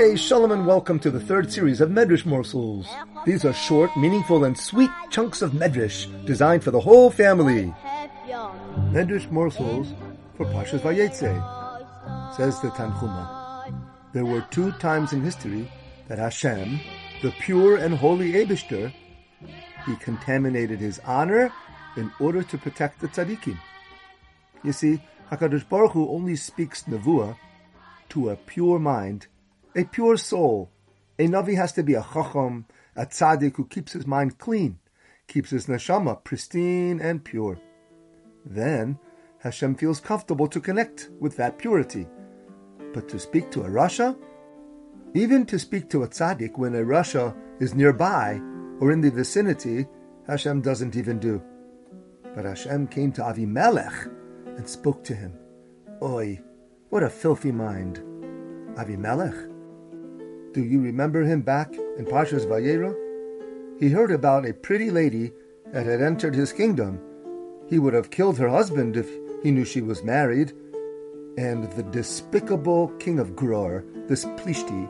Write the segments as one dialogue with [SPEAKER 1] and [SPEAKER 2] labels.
[SPEAKER 1] Hey, Shalom and welcome to the third series of Medrash Morsels. These are short, meaningful, and sweet chunks of Medrash designed for the whole family. Medrash Morsels for Parshas Vayetze, says the Tanchuma. There were two times in history that Hashem, the pure and holy Abishter, he contaminated his honor in order to protect the tzaddikim. You see, HaKadosh Baruch Hu only speaks nevuah to a pure mind, a pure soul. A Navi has to be a chacham, a tzaddik who keeps his mind clean, keeps his neshama pristine and pure. Then Hashem feels comfortable to connect with that purity. But to speak to a Rasha, even to speak to a tzaddik when a Rasha is nearby or in the vicinity, Hashem doesn't even do. But Hashem came to Avimelech and spoke to him. Oi, what a filthy mind. Avimelech? Do you remember him back in Pashas Vayera? He heard about a pretty lady that had entered his kingdom. He would have killed her husband if he knew she was married. And the despicable king of Gerar, this Plishti,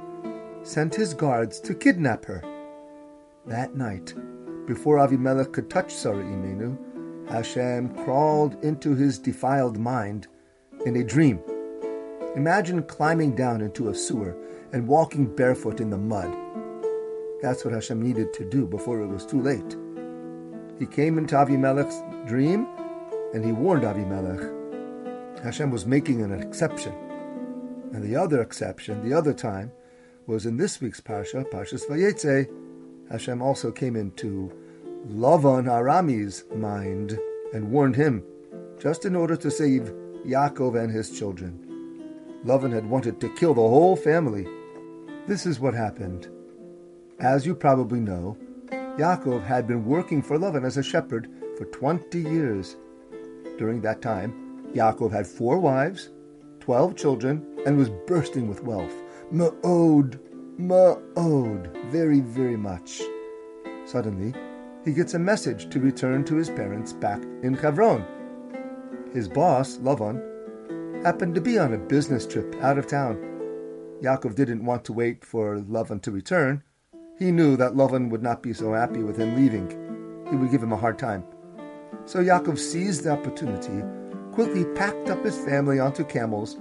[SPEAKER 1] sent his guards to kidnap her. That night, before Avimelech could touch Sarah Imenu, Hashem crawled into his defiled mind in a dream Imagine climbing down into a sewer and walking barefoot in the mud. That's what Hashem needed to do before it was too late. He came into Avimelech's dream and he warned Avimelech. Hashem was making an exception. And the other exception, the other time, was in this week's Parsha, Parshas Vayetze. Hashem also came into Lavan Arami's mind and warned him, just in order to save Yaakov and his children. Lavan had wanted to kill the whole family. This is what happened. As you probably know, Yaakov had been working for Lavan as a shepherd for 20 years. During that time, Yaakov had four wives, 12 children, and was bursting with wealth. Ma'od, ma'od, very, very much. Suddenly, he gets a message to return to his parents back in Hebron. His boss, Lavan, happened to be on a business trip out of town. Yaakov didn't want to wait for Lavan to return. He knew that Lavan would not be so happy with him leaving. He would give him a hard time. So Yaakov seized the opportunity, quickly packed up his family onto camels,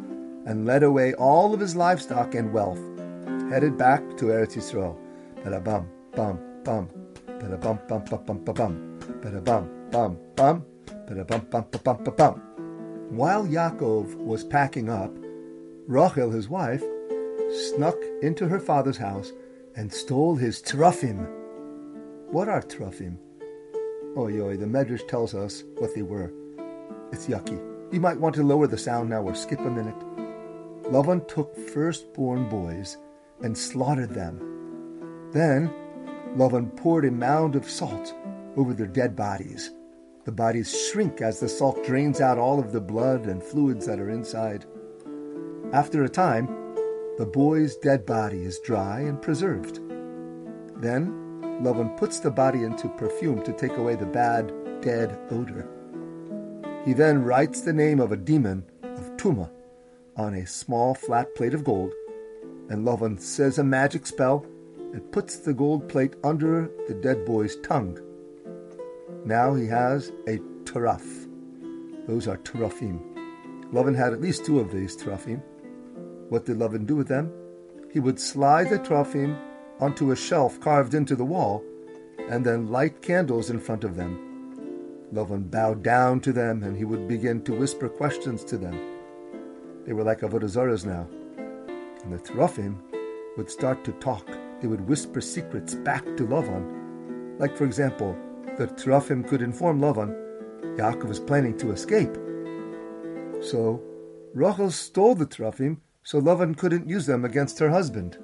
[SPEAKER 1] and led away all of his livestock and wealth, headed back to Eretz Yisrael. Ba-da-bum, bum, bum, ba-da-bum, bum, bum, bum, bum, bum, ba-da-bum, bum, bum, ba-da-bum, bum, bum, bum, bum, bum. While Yaakov was packing up, Rachel, his wife, snuck into her father's house and stole his terafim. What are terafim? Oh, yoy, the Medrash tells us what they were. It's yucky. You might want to lower the sound now or skip a minute. Lavan took firstborn boys and slaughtered them. Then Lavan poured a mound of salt over their dead bodies the bodies shrink as the salt drains out all of the blood and fluids that are inside. After a time, the boy's dead body is dry and preserved. Then, Lavan puts the body into perfume to take away the bad, dead odor. He then writes the name of a demon of Tuma on a small flat plate of gold, and Lavan says a magic spell and puts the gold plate under the dead boy's tongue. Now he has a teraf. Those are terafim. Lavan had at least two of these terafim. What did Lavan do with them? He would slide the terafim onto a shelf carved into the wall and then light candles in front of them. Lavan bowed down to them and he would begin to whisper questions to them. They were like avodah now. And the terafim would start to talk. They would whisper secrets back to Lavan. Like, for example, that Terafim could inform Lavan Yaakov was planning to escape. So Rachel stole the Terafim so Lavan couldn't use them against her husband.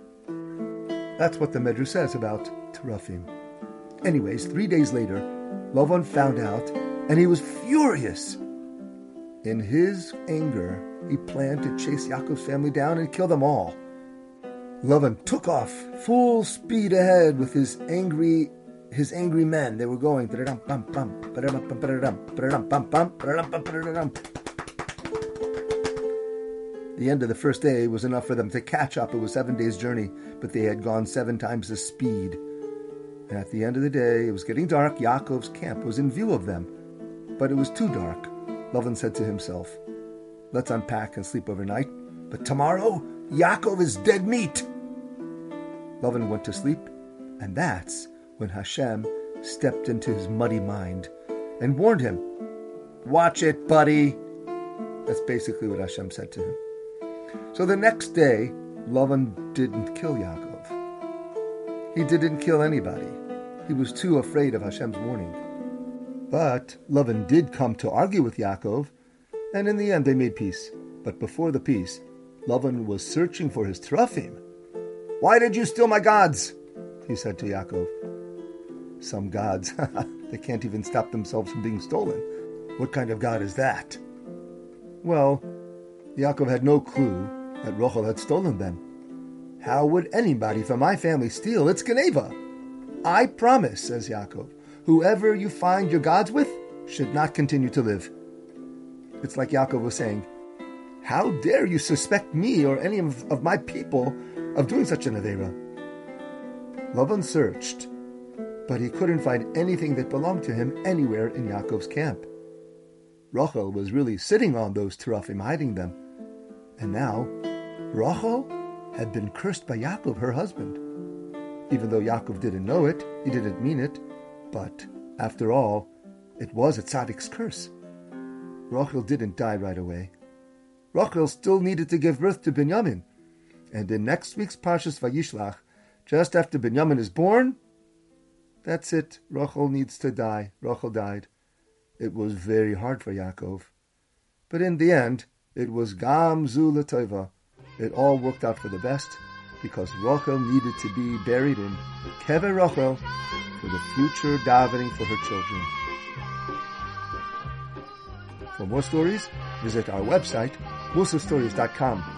[SPEAKER 1] That's what the Medrash says about Terafim. Anyways, three days later, Lavan found out and he was furious. In his anger, he planned to chase Yaakov's family down and kill them all. Lavan took off full speed ahead with his angry his angry men. They were going. The end of the first day was enough for them to catch up. It was seven days' journey, but they had gone seven times the speed. And at the end of the day, it was getting dark. Yaakov's camp was in view of them, but it was too dark. Lavan said to himself, Let's unpack and sleep overnight, but tomorrow Yaakov is dead meat. Lavan went to sleep, and that's when Hashem stepped into his muddy mind and warned him, Watch it, buddy. That's basically what Hashem said to him. So the next day, Lavan didn't kill Yaakov. He didn't kill anybody. He was too afraid of Hashem's warning. But Lavan did come to argue with Yaakov, and in the end they made peace. But before the peace, Lavan was searching for his teraphim. Why did you steal my gods? He said to Yaakov. Some gods, they can't even stop themselves from being stolen. What kind of God is that? Well, Yaakov had no clue that Rachel had stolen them. How would anybody from my family steal? It's geneivah. I promise, says Yaakov, whoever you find your gods with should not continue to live. It's like Yaakov was saying, How dare you suspect me or any of, of my people of doing such an Avera? Lavan searched, but he couldn't find anything that belonged to him anywhere in Yaakov's camp. Rachel was really sitting on those teraphim, hiding them. And now, Rachel had been cursed by Yaakov, her husband. Even though Yaakov didn't know it, he didn't mean it, but after all, it was a tzaddik's curse. Rachel didn't die right away. Rachel still needed to give birth to Binyamin, and in next week's Parshas Vayishlach, just after Binyamin is born, that's it. Rachel needs to die. Rachel died. It was very hard for Yaakov. But in the end, it was Gam Zu. It all worked out for the best because Rachel needed to be buried in Kever Rachel for the future davening for her children. For more stories, visit our website, musastories.com.